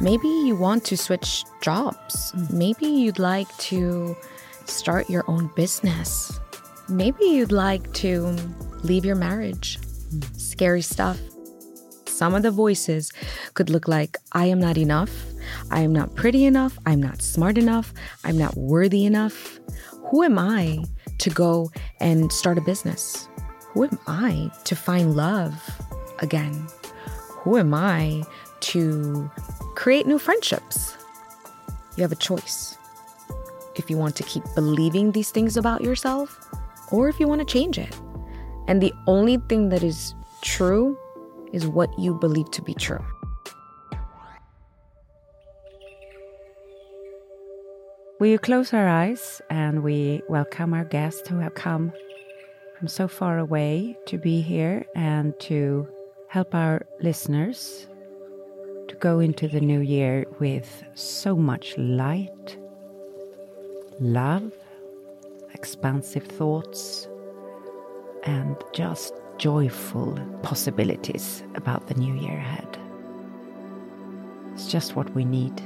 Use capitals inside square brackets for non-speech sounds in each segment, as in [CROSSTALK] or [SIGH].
Maybe you want to switch jobs. Mm. Maybe you'd like to start your own business. Maybe you'd like to leave your marriage. Mm. Scary stuff. Some of the voices could look like I am not enough. I am not pretty enough. I'm not smart enough. I'm not worthy enough. Who am I to go and start a business? Who am I to find love again? Who am I to create new friendships? You have a choice. If you want to keep believing these things about yourself, or if you want to change it. And the only thing that is true is what you believe to be true. We close our eyes and we welcome our guests who have come from so far away to be here and to help our listeners go into the new year with so much light, love, expansive thoughts, and just joyful possibilities about the new year ahead. It's just what we need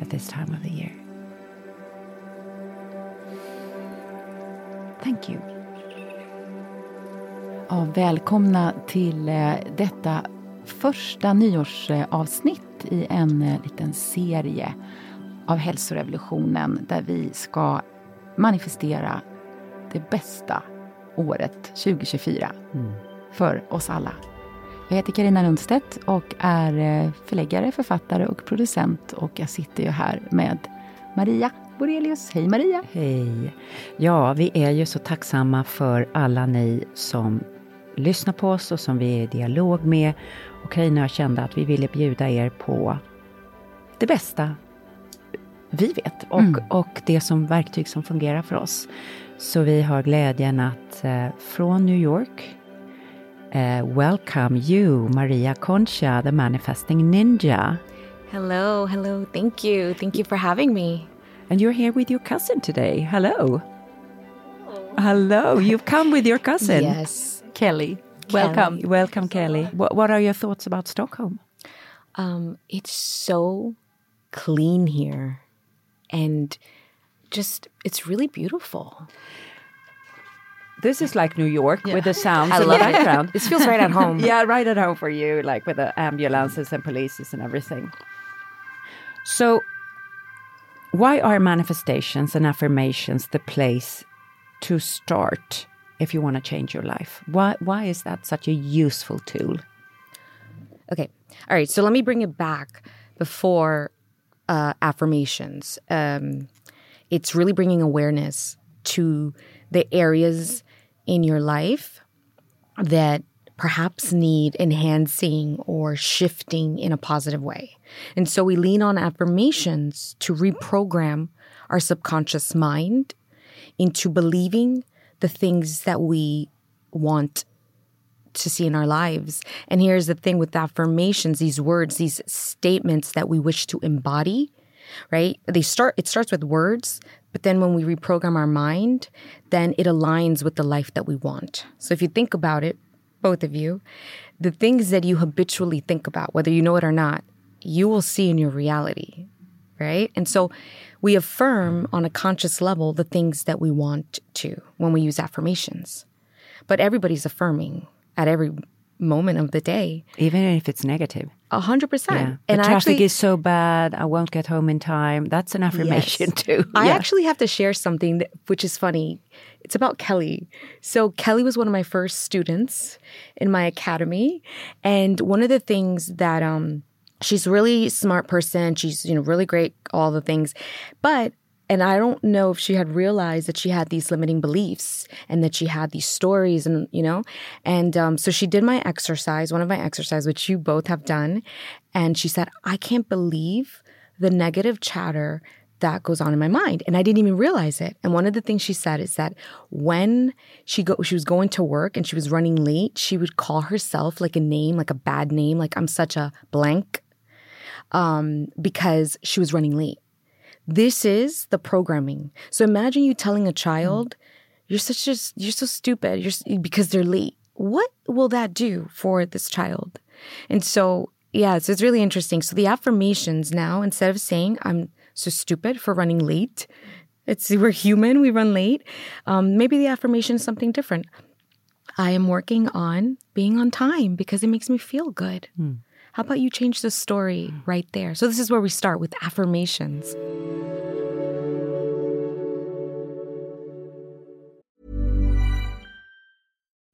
at this time of the year. Thank you. Ja, välkomna till eh, detta första nyårsavsnitt i en eh, liten serie av hälsorevolutionen där vi ska manifestera det bästa året 2024 för oss alla. Jag heter Karina Lundstedt och är eh, förläggare, författare och producent och jag sitter ju här med Maria Borelius. Hej Maria! Hej! Ja, vi är ju så tacksamma för alla ni som lyssnar på oss och som vi är i dialog med. Och Carina och jag kände att vi ville bjuda er på det bästa vi vet och, Mm. och det som verktyg som fungerar för oss. Så vi har glädjen att eh, från New York eh, welcome you, Maria Concha, the manifesting ninja. Hello, hello. Thank you. Thank you for having me. And you're here with your cousin today. Hello. Hello, you've come with your cousin. Yes. Kelly, welcome! Welcome, Kelly. What, what are your thoughts about Stockholm? Um, it's so clean here and just it's really beautiful. This is like New York with the sounds I in the love it. background. This feels right at home. [LAUGHS] yeah, right at home for you, like with the ambulances and polices and everything. So, why are manifestations and affirmations the place to start if you want to change your life? Why, why is that such a useful tool? Okay. All right. So let me bring it back before uh, affirmations. Um, it's really bringing awareness to the areas in your life that perhaps need enhancing or shifting in a positive way. And so we lean on affirmations to reprogram our subconscious mind into believing the things that we want to see in our lives. And here's the thing with affirmations, these words, these statements that we wish to embody, right? They start it starts with words, but then when we reprogram our mind, then it aligns with the life that we want. So if you think about it, both of you, the things that you habitually think about, whether you know it or not, you will see in your reality, right? And so we affirm on a conscious level the things that we want to when we use affirmations. But everybody's affirming at every moment of the day. Even if it's negative. A hundred percent. And I traffic actually, is so bad, I won't get home in time. That's an affirmation Yes. [LAUGHS] too. I Yeah. actually have to share something that, which is funny. It's about Kelly. So Kelly was one of my first students in my academy, and one of the things that um she's really smart person. She's you know really great, all the things, but and I don't know if she had realized that she had these limiting beliefs and that she had these stories and you know and um, so she did my exercise one of my exercises which you both have done. And she said i can't believe the negative chatter that goes on in my mind. And i didn't even realize it. And one of the things she said is that when she go she was going to work and she was running late she would call herself like a name like a bad name like i'm such a blank um, because she was running late this is the programming. So imagine you telling a child, "You're such a you're so stupid," you're because they're late. What will that do for this child? And so Yeah, so it's really interesting. So the affirmations now, instead of saying I'm so stupid for running late, it's we're human, we run late. Um, maybe the affirmation is something different. I am working on being on time because it makes me feel good. Mm. How about you change the story right there? So this is where we start with affirmations.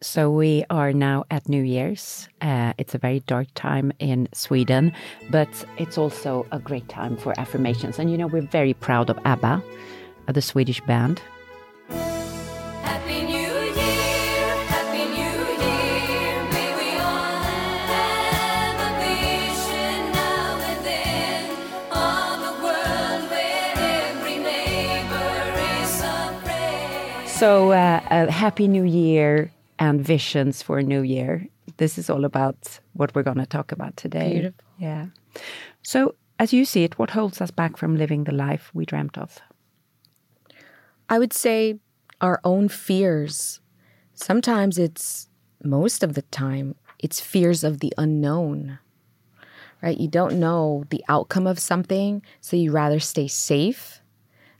So we are now at New Year's. Uh, it's a very dark time in Sweden, but it's also a great time for affirmations. And you know, we're very proud of ABBA, uh, the Swedish band. So, uh, a happy new year and visions for a new year. This is all about what we're going to talk about today. Beautiful. Yeah. So, as you see it, what holds us back from living the life we dreamt of? I would say our own fears. Sometimes it's, most of the time, it's fears of the unknown, right? You don't know the outcome of something, so you rather stay safe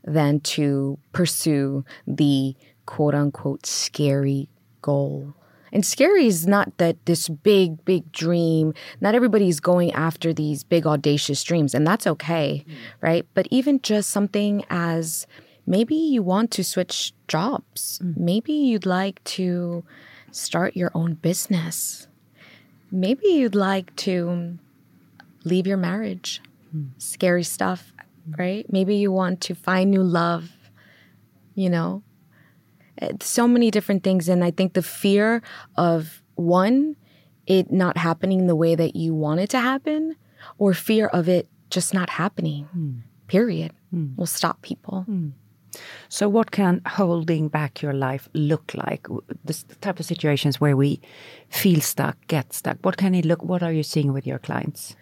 than to pursue the quote unquote scary goal. And scary is not that this big, big dream. Not everybody's going after these big, audacious dreams, and that's okay, mm. right? But even just something as maybe you want to switch jobs, mm. maybe you'd like to start your own business, maybe you'd like to leave your marriage. Mm. Scary stuff, right? Maybe you want to find new love, you know, so many different things. And I think the fear of one, it not happening the way that you want it to happen, or fear of it just not happening, mm. period, mm. will stop people. Mm. So, what can holding back your life look like? The type of situations where we feel stuck, get stuck. What can it look? What are you seeing with your clients?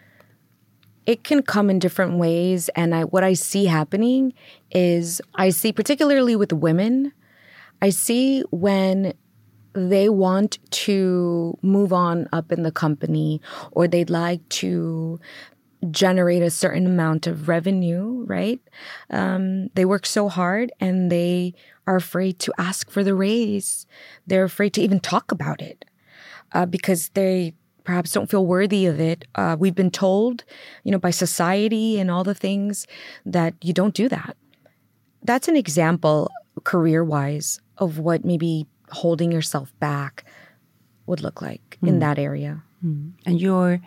It can come in different ways, and I, what I see happening is I see, particularly with women, I see when they want to move on up in the company or they'd like to generate a certain amount of revenue, right? Um, they work so hard and they are afraid to ask for the raise. They're afraid to even talk about it uh, because they perhaps don't feel worthy of it. Uh, we've been told, you know, by society and all the things that you don't do that. That's an example career wise of what maybe holding yourself back would look like mm. in that area. Mm. And your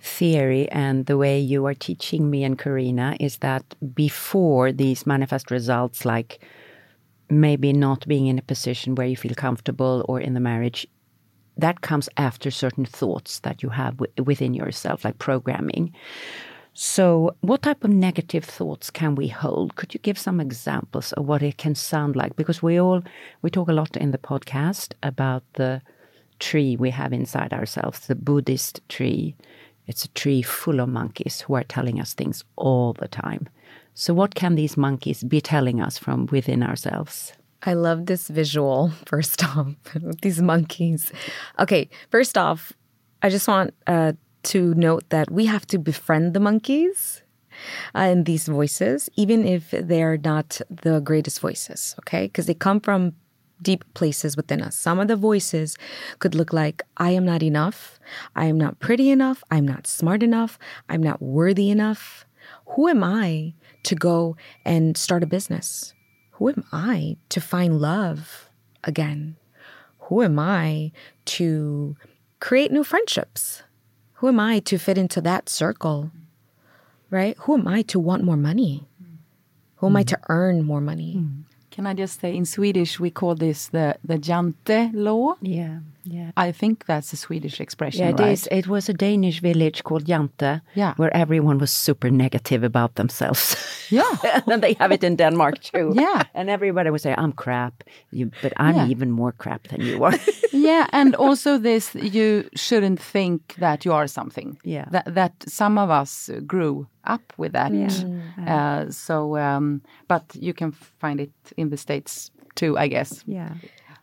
theory and the way you are teaching me and Carina is that before these manifest results, like maybe not being in a position where you feel comfortable or in the marriage, that comes after certain thoughts that you have within yourself, like programming. So, what type of negative thoughts can we hold? Could you give some examples of what it can sound like? Because we all we talk a lot in the podcast about the tree we have inside ourselves, the Buddhist tree. It's a tree full of monkeys who are telling us things all the time. So, what can these monkeys be telling us from within ourselves? I love this visual, [LAUGHS] first off, [LAUGHS] these monkeys. Okay, first off, I just want uh, to note that we have to befriend the monkeys uh, and these voices, even if they're not the greatest voices, okay? Because they come from deep places within us. Some of the voices could look like, I am not enough, I am not pretty enough, I'm not smart enough, I'm not worthy enough. Who am I to go and start a business? Who am I to find love again? Who am I to create new friendships? Who am I to fit into that circle? Right? Who am I to want more money? Who am I to mm-hmm. earn more money? Mm. Can I just say in Swedish we call this the the Jante law? Yeah, yeah. I think that's a Swedish expression, Yeah, it right? is. It was a Danish village called Jante, Yeah. where everyone was super negative about themselves. Yeah. [LAUGHS] and they have it in Denmark too. Yeah. and everybody would say, "I'm crap," you, but I'm Yeah. even more crap than you are. [LAUGHS] yeah, and also this you shouldn't think that you are something. Yeah. That that some of us grew up with that. Uh, so um, but you can find it in the States too, I guess. yeah,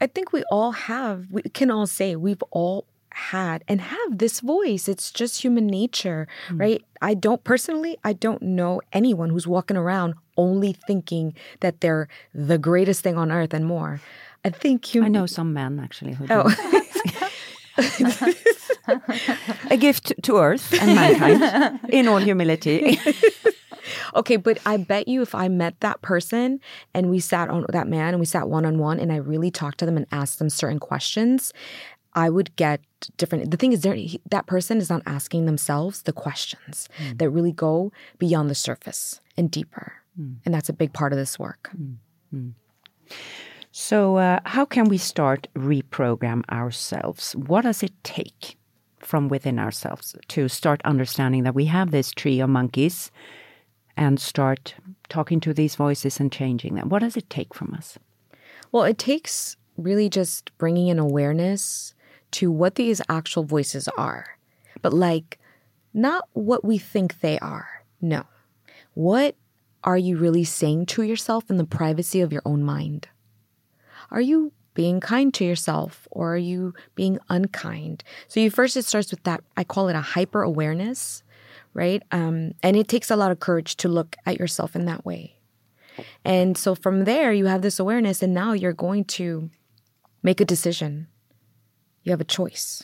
I think we all have, we can all say we've all had and have this voice. It's just human nature, hmm. right? I don't personally, I don't know anyone who's walking around only thinking that they're the greatest thing on earth and more. I think you. I know some men actually who oh. do. Oh. [LAUGHS] [LAUGHS] a gift to Earth and mankind in all humility. [LAUGHS] Okay, but I bet you if I met that person and we sat on that man and we sat one on one and I really talked to them and asked them certain questions, I would get different. The thing is, he- that person is not asking themselves the questions mm. that really go beyond the surface and deeper. Mm. And that's a big part of this work. Mm. So, uh, how can we start reprogram ourselves? What does it take from within ourselves to start understanding that we have this tree of monkeys and start talking to these voices and changing them? What does it take from us? Well, it takes really just bringing in awareness to what these actual voices are, but like not what we think they are. No. What are you really saying to yourself in the privacy of your own mind? Are you being kind to yourself or are you being unkind? So you first it starts with that I call it a hyper awareness, right? Um, and it takes a lot of courage to look at yourself in that way. And so from there, you have this awareness, and now you're going to make a decision. You have a choice.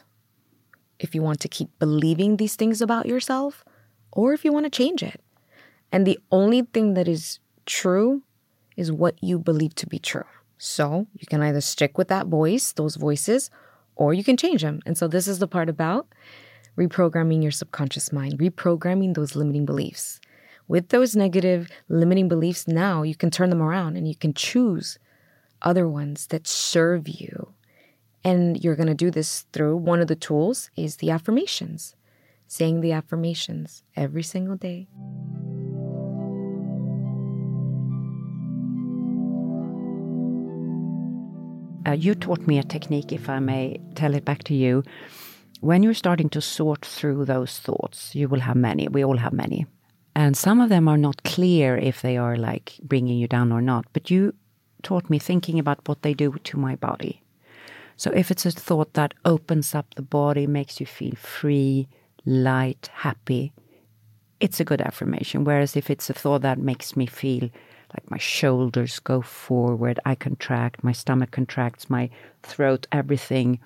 If you want to keep believing these things about yourself, or if you want to change it. And the only thing that is true is what you believe to be true. So you can either stick with that voice, those voices, or you can change them. And so this is the part about reprogramming your subconscious mind, reprogramming those limiting beliefs. With those negative limiting beliefs, now you can turn them around and you can choose other ones that serve you. And you're going to do this through one of the tools is the affirmations, saying the affirmations every single day. Uh, you taught me a technique, if I may tell it back to you. When you're starting to sort through those thoughts, you will have many. We all have many. And some of them are not clear if they are like bringing you down or not. But you taught me thinking about what they do to my body. So if it's a thought that opens up the body, makes you feel free, light, happy, it's a good affirmation. Whereas if it's a thought that makes me feel like my shoulders go forward, I contract, my stomach contracts, my throat, everything,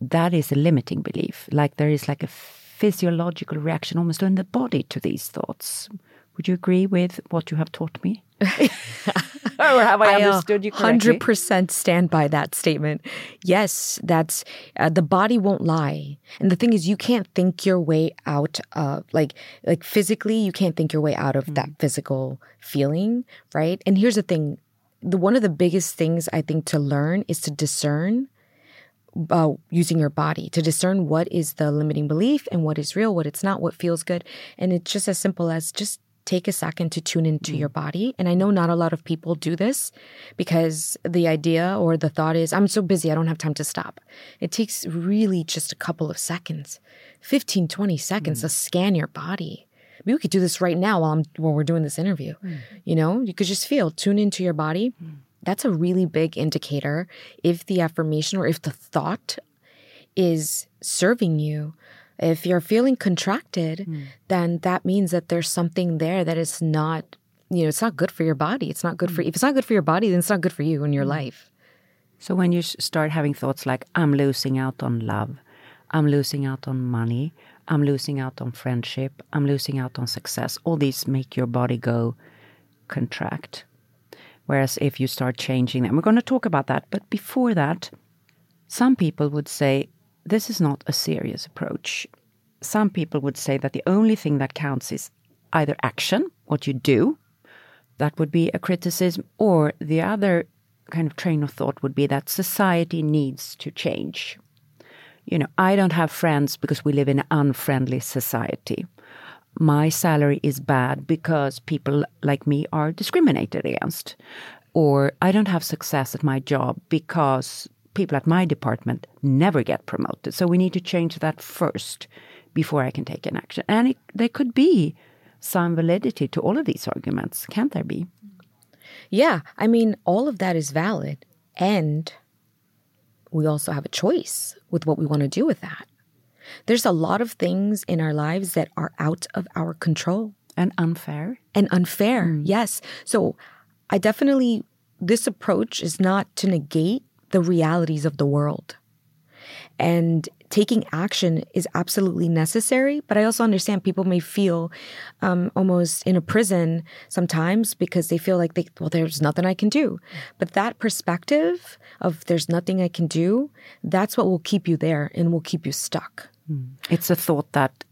that is a limiting belief. Like there is like a physiological reaction almost in the body to these thoughts. Would you agree with what you have taught me? [LAUGHS] or have I, uh, understood you correctly? 100% stand by that statement. Yes, that's uh, the body won't lie. And the thing is you can't think your way out of like like physically you can't think your way out of that physical feeling, right? And here's the thing, the one of the biggest things I think to learn is to discern uh, using your body to discern what is the limiting belief and what is real, what it's not, what feels good. And it's just as simple as just take a second to tune into mm. your body. And I know not a lot of people do this because the idea or the thought is, I'm so busy, I don't have time to stop. It takes really just a couple of seconds, 15, 20 seconds mm. to scan your body. Maybe we could do this right now while, I'm, while we're doing this interview. Mm. You know, you could just feel, tune into your body. That's a really big indicator if the affirmation or if the thought is serving you. If you're feeling contracted, hmm. then that means that there's something there that is not, you know, it's not good for your body. It's not good for, hmm. if it's not good for your body, then it's not good for you in your hmm. life. So when you start having thoughts like, I'm losing out on love, I'm losing out on money, I'm losing out on friendship, I'm losing out on success, all these make your body go contract. Whereas if you start changing them, we're going to talk about that. But before that, some people would say this is not a serious approach. Some people would say that the only thing that counts is either action, what you do, that would be a criticism, or the other kind of train of thought would be that society needs to change. You know, I don't have friends because we live in an unfriendly society. My salary is bad because people like me are discriminated against. Or I don't have success at my job because people at my department never get promoted. So we need to change that first before I can take an action. And it, there could be some validity to all of these arguments, can't there be? Yeah. I mean, all of that is valid. And we also have a choice with what we want to do with that. There's a lot of things in our lives that are out of our control And unfair. and unfair. Mm. Yes. So I definitely, this approach is not to negate the realities of the world. And taking action is absolutely necessary. But I also understand people may feel um, almost in a prison sometimes because they feel like they, well, there's nothing I can do. But that perspective of there's nothing I can do, that's what will keep you there and will keep you stuck. It's a thought that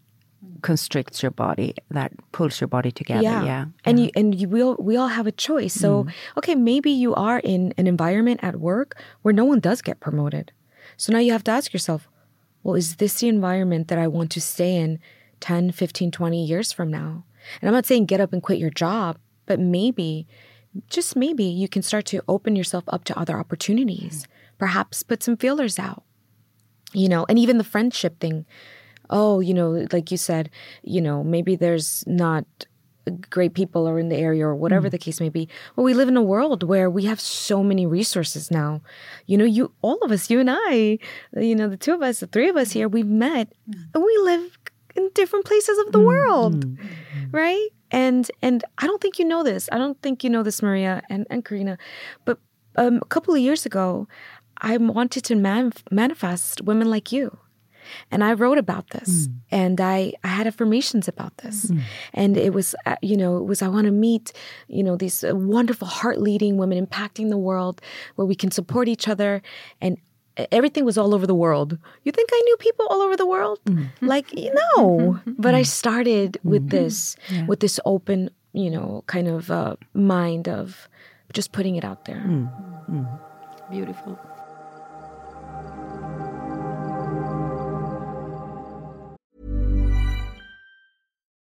constricts your body, that pulls your body together. Yeah. And you and you we all we all have a choice. So mm. okay, maybe you are in an environment at work where no one does get promoted. So now you have to ask yourself, well, is this the environment that I want to stay in 10, 15, 20 years from now? And I'm not saying get up and quit your job, but maybe just maybe you can start to open yourself up to other opportunities. Mm. Perhaps put some feelers out you know and even the friendship thing oh you know like you said you know maybe there's not great people are in the area or whatever mm. the case may be. Well we live in a world where we have so many resources now. You know you all of us you and i you know the two of us the three of us here we've met and we live in different places of the world mm. mm-hmm. right? And and i don't think you know this. I don't think you know this maria and, and carina but um, a couple of years ago I wanted to man- manifest women like you. And I wrote about this mm. and I, I had affirmations about this. Mm. And it was, uh, you know, it was, I want to meet, you know, these uh, wonderful heart leading women impacting the world where we can support each other. And everything was all over the world. You think I knew people all over the world? Mm. Mm-hmm. Like, you know, mm-hmm. but I mm-hmm. started with this, with this open, you know, kind of uh, mind of just putting it out there. Beautiful.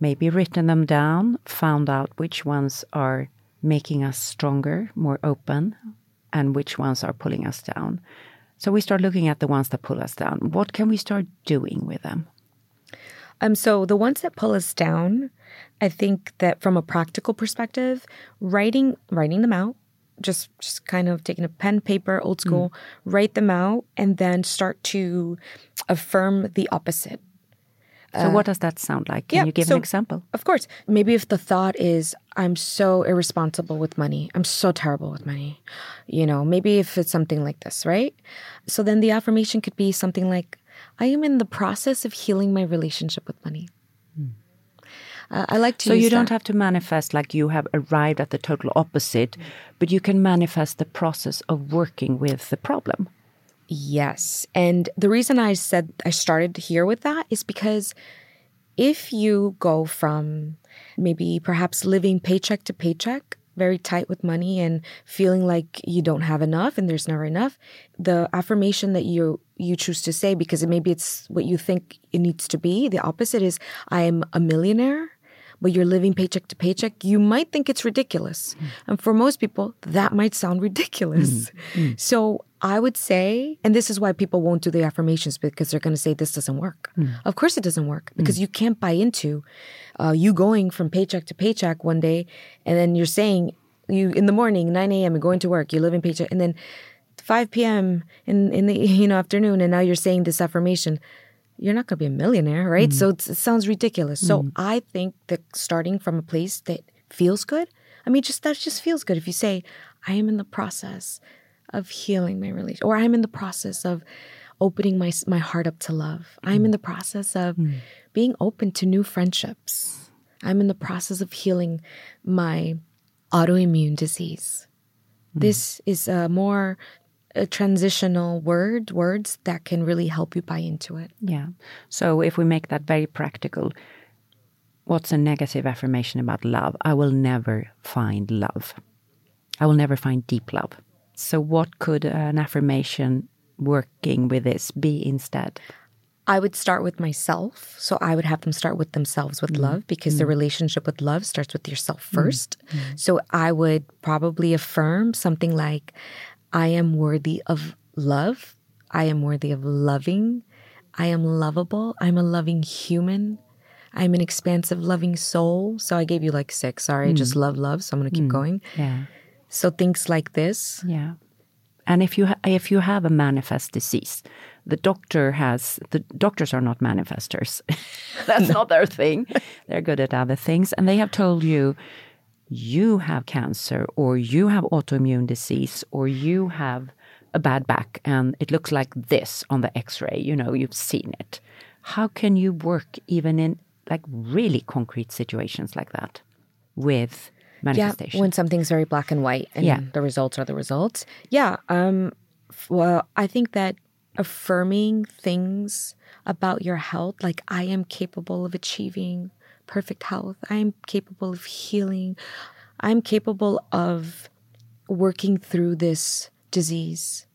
maybe written them down, found out which ones are making us stronger, more open, and which ones are pulling us down. So we start looking at the ones that pull us down. What can we start doing with them? Um, so the ones that pull us down, I think that from a practical perspective, writing writing them out, just just kind of taking a pen, paper, old school, mm. write them out, and then start to affirm the opposite. So, uh, what does that sound like? Can yeah, you give so, an example? Of course. Maybe if the thought is, I'm so irresponsible with money, I'm so terrible with money, you know, maybe if it's something like this, right? So, then the affirmation could be something like, I am in the process of healing my relationship with money. Hmm. Uh, I like to. So you don't that. have to manifest like you have arrived at the total opposite, but you can manifest the process of working with the problem. Yes. And the reason I said I started here with that is because if you go from maybe perhaps living paycheck to paycheck, very tight with money and feeling like you don't have enough and there's never enough, the affirmation that you you choose to say because maybe it's what you think it needs to be, the opposite is I am a millionaire but you're living paycheck to paycheck, you might think it's ridiculous. Mm. And for most people, that might sound ridiculous. Mm. Mm. So I would say, and this is why people won't do the affirmations because they're going to say this doesn't work. Mm. Of course, it doesn't work because mm. you can't buy into uh, you going from paycheck to paycheck one day, and then you're saying you in the morning, 9 a.m. and going to work, you're living paycheck, and then 5 p.m. in in the [LAUGHS] you know afternoon, and now you're saying this affirmation you're not going to be a millionaire, right? Mm. So it sounds ridiculous. Mm. So I think that starting from a place that feels good, I mean, just that just feels good. If you say, I am in the process of healing my relationship, or I'm in the process of opening my my heart up to love. Mm. I'm in the process of mm. being open to new friendships. I'm in the process of healing my autoimmune disease. Mm. This is a more a transitional word, words that can really help you buy into it. Yeah. So if we make that very practical, what's a negative affirmation about love? I will never find love. I will never find deep love. So what could an affirmation working with this be instead? I would start with myself. So I would have them start with themselves with mm. love because mm. the relationship with love starts with yourself mm. first. Mm. So I would probably affirm something like, I am worthy of love. I am worthy of loving. I am lovable. I'm a loving human. I'm an expansive, loving soul. So I gave you like six. Sorry, mm. just love, love. So I'm going to keep mm. going. Yeah. So things like this. Yeah. And if you if you have a manifest disease, the doctor has the doctors are not manifestors. [LAUGHS] That's not their thing. They're good at other things, and they have told you you have cancer or you have autoimmune disease or you have a bad back and it looks like this on the x-ray you know you've seen it. How can you work even in like really concrete situations like that with manifestation? yeah, when something's very black and white and yeah. the results are the results. Yeah um well i think that affirming things about your health like i am capable of achieving perfect health. I am capable of healing. I'm capable of working through this disease.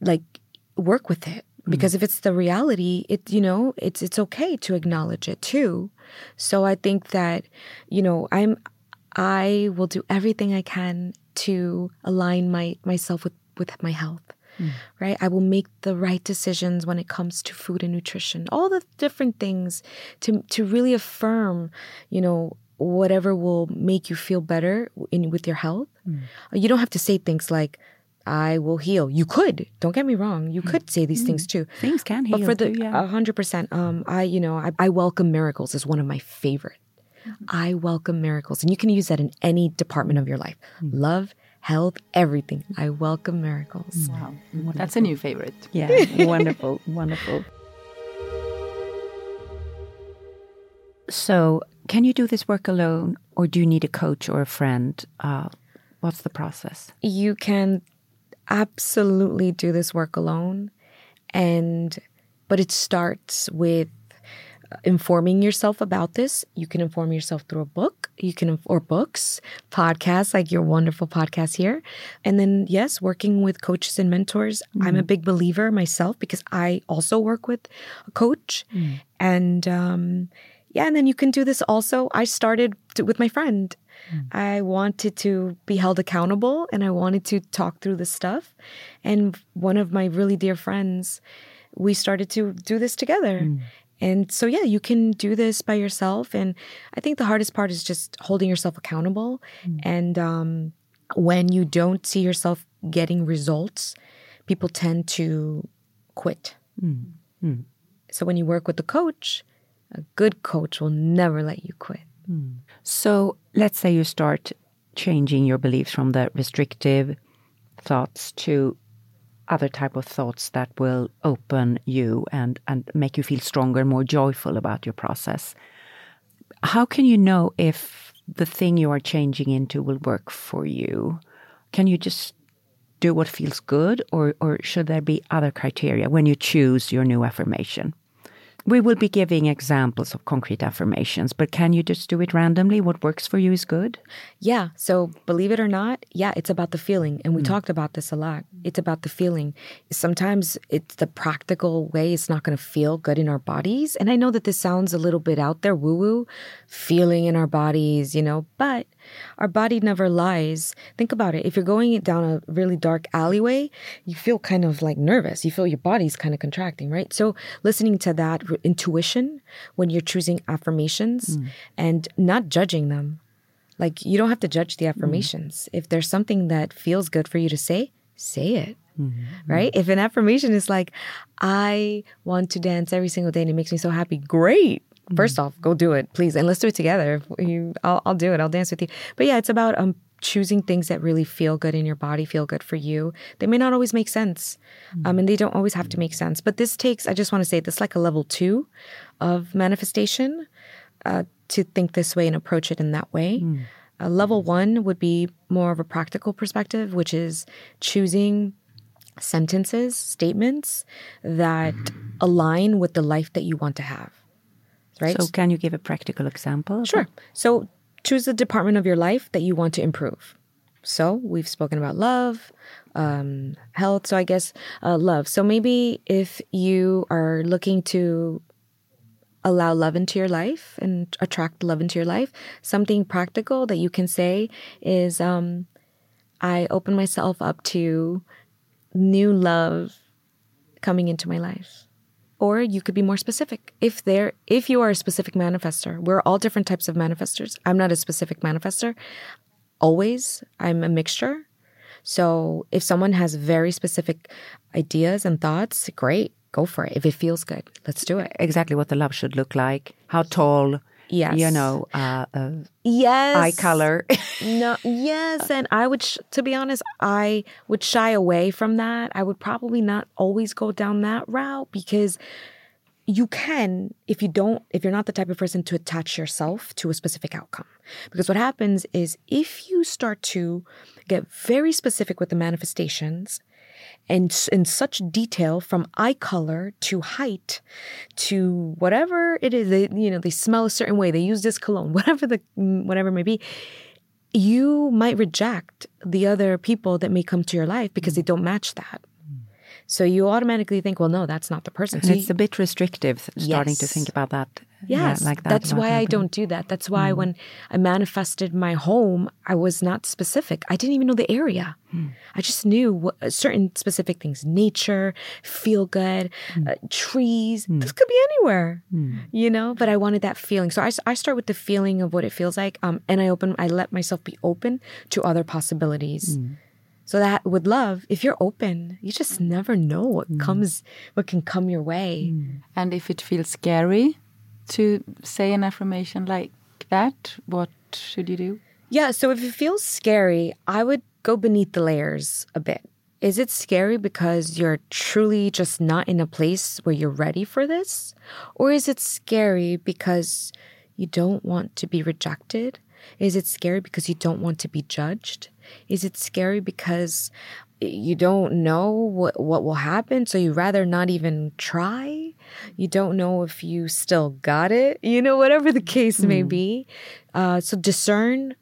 Like work with it mm-hmm. because if it's the reality, it you know, it's it's okay to acknowledge it too. So I think that you know, I'm I will do everything I can to align my myself with with my health mm. right? I will make the right decisions when it comes to food and nutrition, all the different things to to really affirm, you know, whatever will make you feel better in with your health. Mm. You don't have to say things like I will heal. You could. Don't get me wrong. You could say these mm. things too. Things can heal. But for the a hundred percent, um, I you know I, I welcome miracles is one of my favorite. Mm-hmm. I welcome miracles, and you can use that in any department of your life. Mm. Love, health, everything. I welcome miracles. Wow. That's a new favorite. Yeah, [LAUGHS] wonderful, wonderful. So, can you do this work alone, or do you need a coach or a friend? Uh, What's the process? You can absolutely do this work alone and but it starts with informing yourself about this. You can inform yourself through a book, you can or books, podcasts like your wonderful podcast here. And then yes, working with coaches and mentors. Mm. I'm a big believer myself because I also work with a coach. Mm. And um yeah, and then you can do this also. I started to, with my friend. Mm. I wanted to be held accountable and I wanted to talk through this stuff. And one of my really dear friends, we started to do this together. Mm. And so, yeah, you can do this by yourself. And I think the hardest part is just holding yourself accountable. Mm. And um, when you don't see yourself getting results, people tend to quit. Mm. Mm. So, when you work with a coach, a good coach will never let you quit. Mm. So, let's say you start changing your beliefs from the restrictive thoughts to other type of thoughts that will open you and and make you feel stronger more joyful about your process. How can you know if the thing you are changing into will work for you? Can you just do what feels good or or should there be other criteria when you choose your new affirmation we will be giving examples of concrete affirmations, but can you just do it randomly? What works for you is good? Yeah. So, believe it or not, yeah, it's about the feeling. And we mm. talked about this a lot. It's about the feeling. Sometimes it's the practical way, it's not going to feel good in our bodies. And I know that this sounds a little bit out there, woo woo, feeling in our bodies, you know, but our body never lies. Think about it. If you're going down a really dark alleyway, you feel kind of like nervous. You feel your body's kind of contracting, right? So, listening to that intuition when you're choosing affirmations mm. and not judging them. Like, you don't have to judge the affirmations. Mm. If there's something that feels good for you to say, say it. Mm-hmm. Right? If an affirmation is like, I want to dance every single day and it makes me so happy, great. First mm. off, go do it, please, and let's do it together. You, I'll, I'll do it. I'll dance with you. But yeah, it's about um choosing things that really feel good in your body, feel good for you. They may not always make sense, mm. um, and they don't always have to make sense. But this takes, I just want to say, this like a level two of manifestation uh, to think this way and approach it in that way. Mm. Uh, level one would be more of a practical perspective, which is choosing sentences, statements that align with the life that you want to have. Right. So, can you give a practical example? Sure. So, choose the department of your life that you want to improve. So we've spoken about love, um, health. So I guess uh, love. So maybe if you are looking to allow love into your life and attract love into your life, something practical that you can say is, um, I open myself up to new love coming into my life or you could be more specific. If there if you are a specific manifester we're all different types of manifestors. I'm not a specific manifester always i'm a mixture. So if someone has very specific ideas and thoughts great go for it. If it feels good let's do it. Exactly what the love should look like how tall Yes. You know, uh, uh, yes. eye color. [LAUGHS] no, yes. And I would, sh- to be honest, I would shy away from that. I would probably not always go down that route because you can if you don't if you're not the type of person to attach yourself to a specific outcome because what happens is if you start to get very specific with the manifestations and in such detail from eye color to height to whatever it is they you know they smell a certain way they use this cologne [LAUGHS] whatever the mm, whatever it may be you might reject the other people that may come to your life because they mm. don't match that mm. so you automatically think, well, no, that's not the person. So it's a bit restrictive starting yes. to think about that. Yes, yeah, like that. That's why I don't do that. That's why mm. when I manifested my home, I was not specific. I didn't even know the area. Mm. I just knew what, uh, certain specific things: nature, feel good, mm. uh, trees. Mm. This could be anywhere, mm. you know. But I wanted that feeling, so I, I start with the feeling of what it feels like, um, and I open. I let myself be open to other possibilities. Mm. So that with love, if you're open, you just never know what mm. comes, what can come your way. Mm. And if it feels scary to say an affirmation like that, what should you do? Yeah. So if it feels scary, I would go beneath the layers a bit. Is it scary because you're truly just not in a place where you're ready for this? Or is it scary because you don't want to be rejected? Is it scary because you don't want to be judged? Is it scary because you don't know what, what will happen, so you rather not even try? You don't know if you still got it, [LAUGHS] you know, whatever the case may hmm. be. Uh, so discern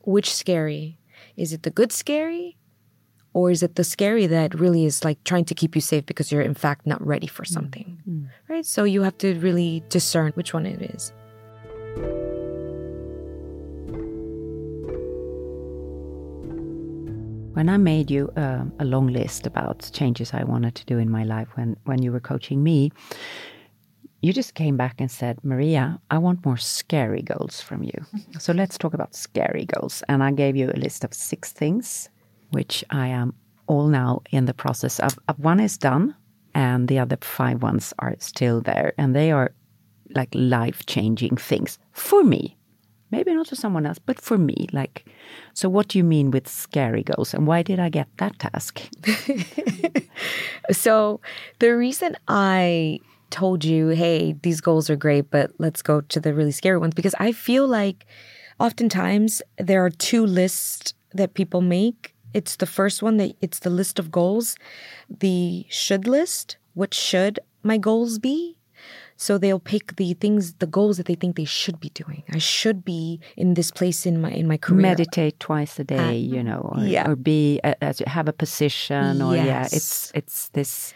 which scary. Is it the good scary? Or is it the scary that really is like trying to keep you safe because you're in fact not ready for hmm. something? Hmm. Right? So you have to really discern which one it is. When I made you uh, a long list about changes I wanted to do in my life when, when you were coaching me, you just came back and said, Maria, I want more scary goals from you. [LAUGHS] so let's talk about scary goals. And I gave you a list of six things, which I am all now in the process of. of one is done, and the other five ones are still there. And they are like life changing things for me. Maybe not for someone else, but for me. Like, so what do you mean with scary goals? And why did I get that task? [LAUGHS] So the reason I told you, hey, these goals are great, but let's go to the really scary ones, because I feel like oftentimes there are two lists that people make. It's the first one that it's the list of goals, the should list. What should my goals be? So they'll pick the things, the goals that they think they should be doing. I should be in this place in my in my career. Meditate twice a day, you know, or, yeah. or be a, have a position, or yeah, it's it's this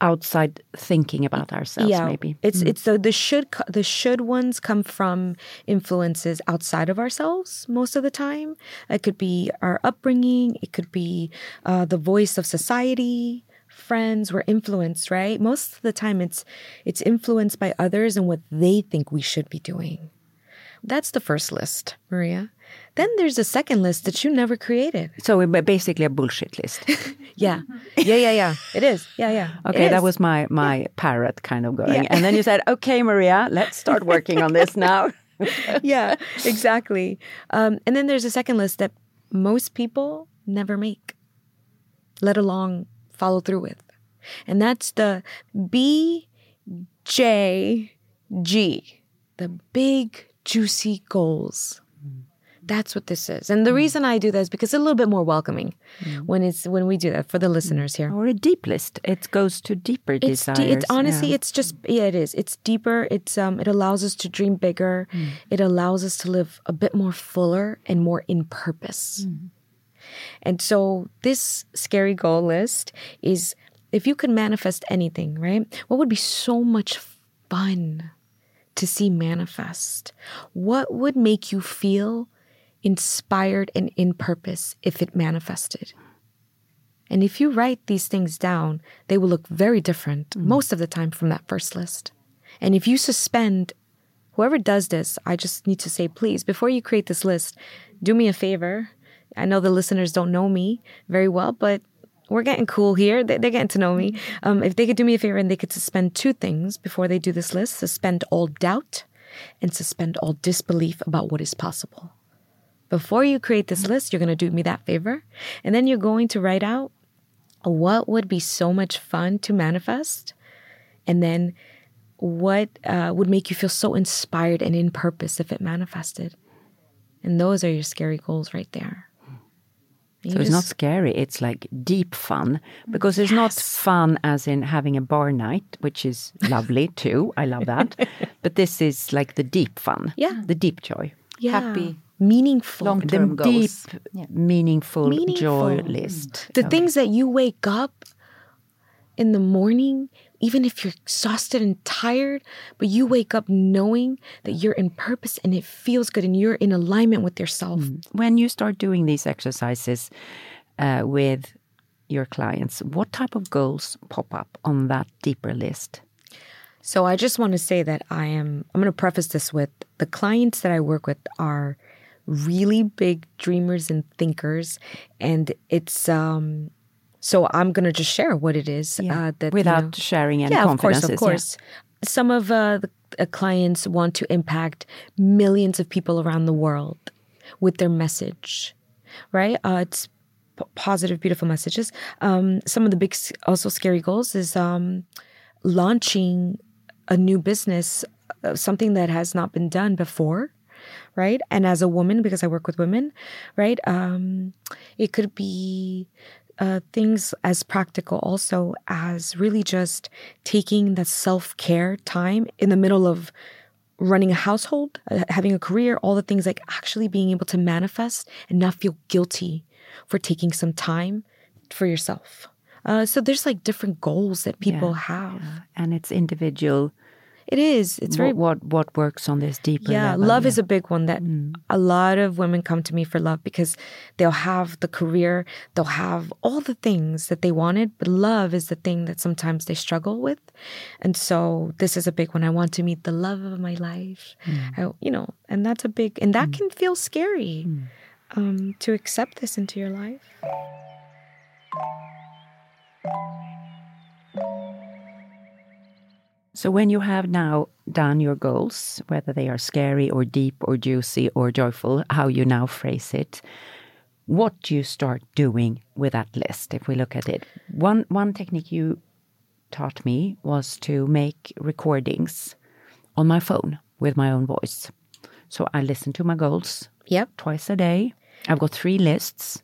outside thinking about ourselves, yeah, maybe. it's it's the the should the should ones come from influences outside of ourselves most of the time. It could be our upbringing. It could be uh, the voice of society, friends. We're influenced, right? Most of the time, it's it's influenced by others and what they think we should be doing. That's the first list, Maria. Then there's a second list that you never created. So basically a bullshit list. [LAUGHS] Yeah, yeah, yeah, yeah. It is. Yeah, yeah. Okay, that was my my parrot kind of going. Yeah. And then you said, [LAUGHS] "Okay, Maria, let's start working on this now." [LAUGHS] yeah, exactly. Um, and then there's a second list that most people never make, let alone follow through with. And that's the B J G, the big, juicy goals. That's what this is. And the mm. reason I do that is because it's a little bit more welcoming mm. when it's when we do that for the listeners here. or a deep list. It goes to deeper It's desires. de- it's honestly yeah. it's just yeah it is. It's deeper. It's um it allows us to dream bigger. Mm. It allows us to live a bit more fuller and more in purpose. And so this scary goal list is if you could manifest anything, right? What would be so much fun to see manifest? What would make you feel inspired and in purpose if it manifested? And if you write these things down, they will look very different mm. most of the time from that first list. And if you suspend, whoever does this, I just need to say, please, before you create this list, do me a favor. I know the listeners don't know me very well, but we're getting cool here. They- They're getting to know me. Um, if they could do me a favor and they could suspend two things before they do this list suspend all doubt and suspend all disbelief about what is possible. Before you create this list, you're going to do me that favor. And then you're going to write out what would be so much fun to manifest. And then what uh, would make you feel so inspired and in purpose if it manifested. And those are your scary goals right there. You So it's not scary, it's like deep fun. Because it's not fun as in having a bar night, which is lovely [LAUGHS] too. I love that. but this is like the deep fun. Yeah. The deep joy. yeah, happy, meaningful. long The term deep, goals. meaningful, meaningful, joy list. The things that you wake up in the morning, even if you're exhausted and tired, but you wake up knowing that you're in purpose and it feels good and you're in alignment with yourself. When you start doing these exercises uh, with your clients, what type of goals pop up on that deeper list? So I just want to say that I am, I'm going to preface this with the clients that I work with are really big dreamers and thinkers. And it's, um, so I'm going to just share what it is uh, that you Without know- sharing any yeah, of course, of course. Some of uh, the uh, clients want to impact millions of people around the world with their message, right? Uh, it's p- positive, beautiful messages. Um, some of the big, also scary goals is um, launching a new business, uh, something that has not been done before. right? And as a woman, because I work with women, right? Um, it could be uh, things as practical also as really just taking the self care time in the middle of running a household, uh, having a career, all the things like actually being able to manifest and not feel guilty for taking some time for yourself. Uh, so there's like different goals that people Yeah, have. And it's individual. It is. It's very what, what what works on this deeper yeah. level. Love yeah. is a big one that mm. a lot of women come to me for love because they'll have the career, they'll have all the things that they wanted, but love is the thing that sometimes they struggle with. And so this is a big one. I want to meet the love of my life. Mm. I, you know, and that's a big and that mm. can feel scary um, to accept this into your life. So when you have now done your goals, whether they are scary or deep or juicy or joyful, how you now phrase it, what do you start doing with that list? If we look at it, one one technique you taught me was to make recordings on my phone with my own voice. So I listen to my goals Yep. twice a day. I've got three lists.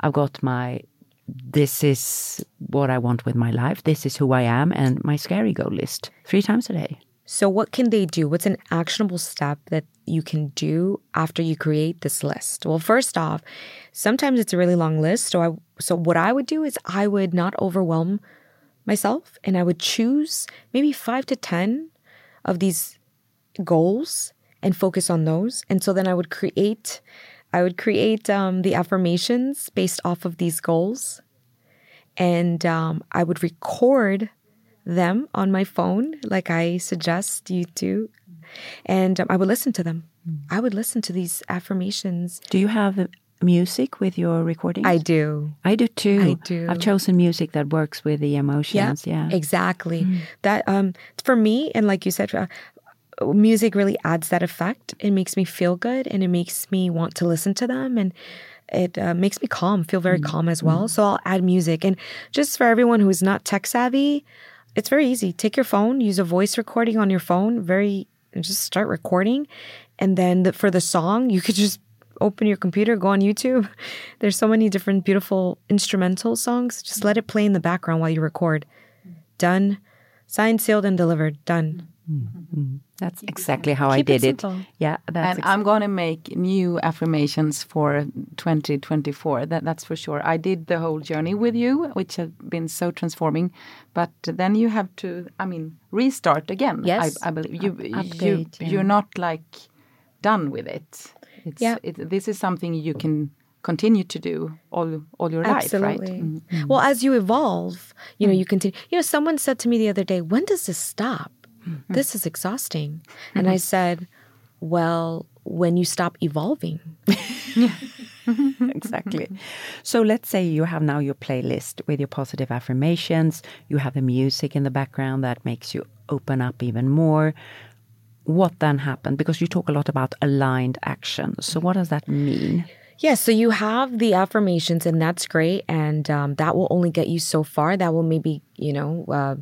I've got my this is what I want with my life. This is who I am, and my scary goal list three times a day. So, what can they do? What's an actionable step that you can do after you create this list? Well, first off, sometimes it's a really long list. So, I so what I would do is I would not overwhelm myself, and I would choose maybe five to ten of these goals and focus on those. And so then I would create, I would create um, the affirmations based off of these goals, and um, I would record them on my phone, like I suggest you do. And um, I would listen to them. I would listen to these affirmations. Do you have uh, music with your recordings? I do. I do too. I do. I've chosen music that works with the emotions. Yeah. exactly. That um, for me, and like you said, uh, music really adds that effect. It makes me feel good, and it makes me want to listen to them, and it uh, makes me calm, feel very mm-hmm. calm as mm-hmm. well. So I'll add music, and just for everyone who is not tech savvy, it's very easy. Take your phone, use a voice recording on your phone. Very, just start recording, and then the, for the song, you could just open your computer, go on YouTube. [LAUGHS] There's so many different beautiful instrumental songs. Just let it play in the background while you record. Mm. Done. Signed, sealed, and delivered. Done. Mm. That's exactly how I Keep it did it. simple. Yeah, that's and ex- I'm going to make new affirmations for 2024. That, that's for sure. I did the whole journey with you, which has been so transforming. But then you have to, I mean, restart again. Yes. I, I believe you. you update, yeah. You're not like done with it. It's, Yeah. It, this is something you can continue to do all all your life, right? Absolutely. Mm. Well, as you evolve, you know, you continue. You know, someone said to me the other day, "When does this stop? This is exhausting." And I said, "Well, when you stop evolving." [LAUGHS] exactly. So let's say you have now your playlist with your positive affirmations. You have the music in the background that makes you open up even more. What then happened? Because you talk a lot about aligned action. So what does that mean? Yeah, so you have the affirmations, and that's great, and um, that will only get you so far. That will maybe, you know, uh,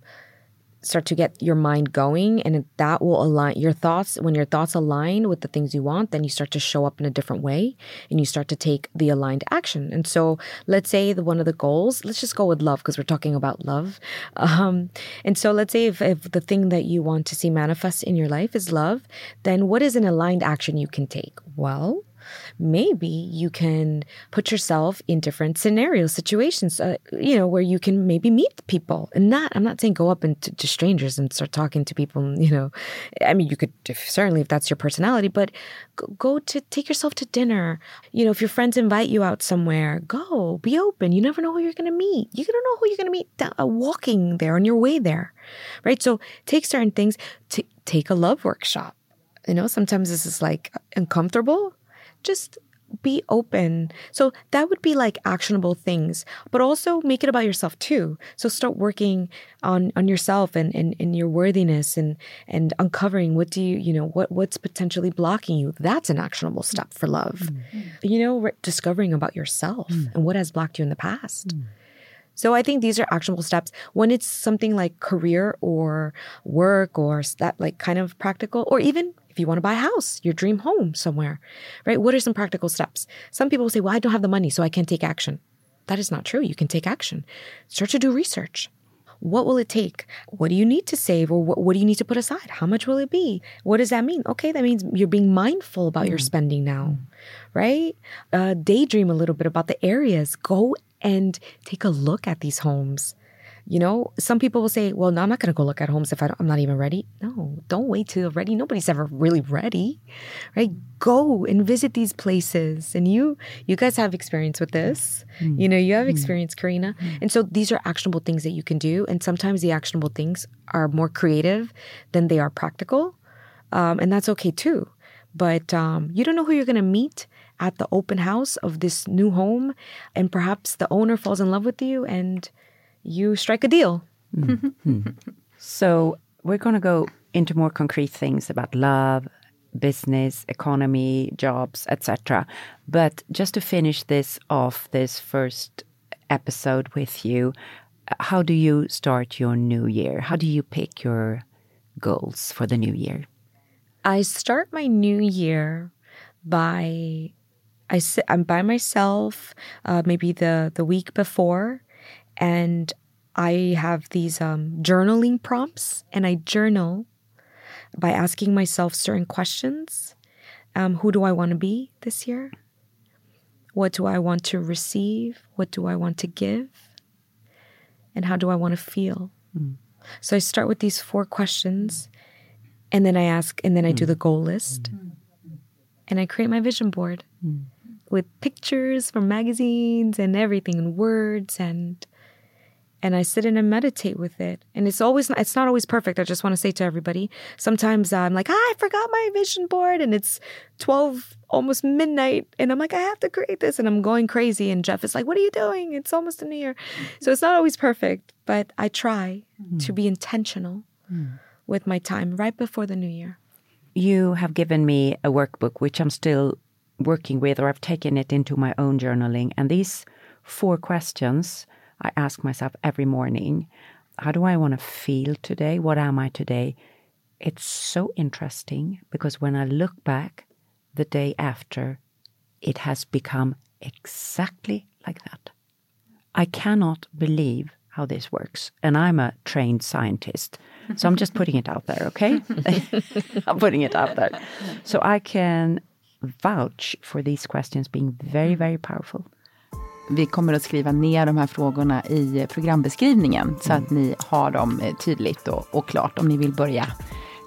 start to get your mind going, and that will align your thoughts. When your thoughts align with the things you want, then you start to show up in a different way, and you start to take the aligned action. And so, let's say the one of the goals. Let's just go with love because we're talking about love. [LAUGHS] Um, and so, let's say if, if the thing that you want to see manifest in your life is love, then what is an aligned action you can take? Well maybe you can put yourself in different scenarios situations uh, you know where you can maybe meet people and not i'm not saying go up to, strangers and start talking to people [LAUGHS] you know. I mean you could if, certainly if that's your personality but go, go to take yourself to dinner. You know if your friends invite you out somewhere go be open. You never know who you're going to meet. You don't know who you're going to meet down, uh, walking there on your way there right? So take certain things to take a love workshop. You know sometimes this is like uncomfortable just be open. So that would be like actionable things, but also make it about yourself too. So start working on on yourself and and, and your worthiness and and uncovering what do you you know what what's potentially blocking you. That's an actionable step for love. Mm. Mm. You know, re- discovering about yourself mm. and what has blocked you in the past. So I think these are actionable steps. When it's something like career or work or that like kind of practical, or even if you want to buy a house, your dream home somewhere, right? What are some practical steps? Some people say, well, I don't have the money, so I can't take action. That is not true. You can take action. Start to do research. What will it take? What do you need to save or what, what do you need to put aside? How much will it be? What does that mean? Okay, that means you're being mindful about your spending now, right? Uh, daydream a little bit about the areas. Go and take a look at these homes. You know, some people will say, well, no, I'm not going to go look at homes if I am not even ready. No, don't wait till you're ready. Nobody's ever really ready, right? Go and visit these places. And you, you guys have experience with this. You know, you have experience, Carina. And so these are actionable things that you can do. And sometimes the actionable things are more creative than they are practical. Um, and that's okay too. But um, you don't know who you're going to meet at the open house of this new home. And perhaps the owner falls in love with you and you strike a deal. [LAUGHS] So we're going to go into more concrete things about love, business, economy, jobs, etc. But just to finish this off, this first episode with you, how do you start your new year? How do you pick your goals for the new year? I start my new year by I sit I'm by myself uh, maybe the the week before and I have these um, journaling prompts and I journal by asking myself certain questions. Um, who do I want to be this year? What do I want to receive? What do I want to give? And how do I want to feel? So I start with these four questions and then I ask, and then I do the goal list and I create my vision board with pictures from magazines and everything and words and and I sit in and meditate with it. And it's always it's not always perfect. I just want to say to everybody. Sometimes I'm like, ah, I forgot my vision board, and it's twelve, almost midnight, and I'm like, I have to create this, and I'm going crazy. And Jeff is like, What are you doing? It's almost a new year, so it's not always perfect, but I try to be intentional with my time right before the new year. You have given me a workbook which I'm still working with, or I've taken it into my own journaling. And these four questions I ask myself every morning How do I want to feel today? What am I today? It's so interesting because when I look back the day after, it has become exactly like that. I cannot believe how this works. And I'm a trained scientist. So I'm just [LAUGHS] putting it out there, okay? [LAUGHS] I'm putting it out there. So I can vouch for these questions being very, very powerful. Vi kommer att skriva ner de här frågorna i programbeskrivningen så att ni har dem eh, tydligt och, och klart om ni vill börja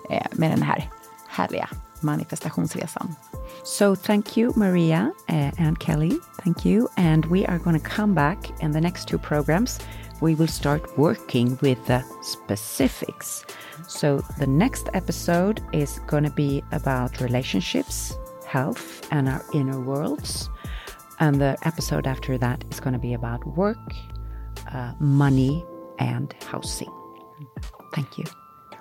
eh, med den här härliga manifestationsresan. So thank you, Maria uh, and Kelly. Thank you. And we are going to come back in the next two programs. We will start working with the specifics. So the next episode is going to be about relationships, health, and our inner worlds. And the episode after that is going to be about work, uh, money, and housing. Thank you.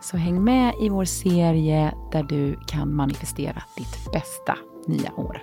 Så häng med i vår serie där du kan manifestera ditt bästa nya år.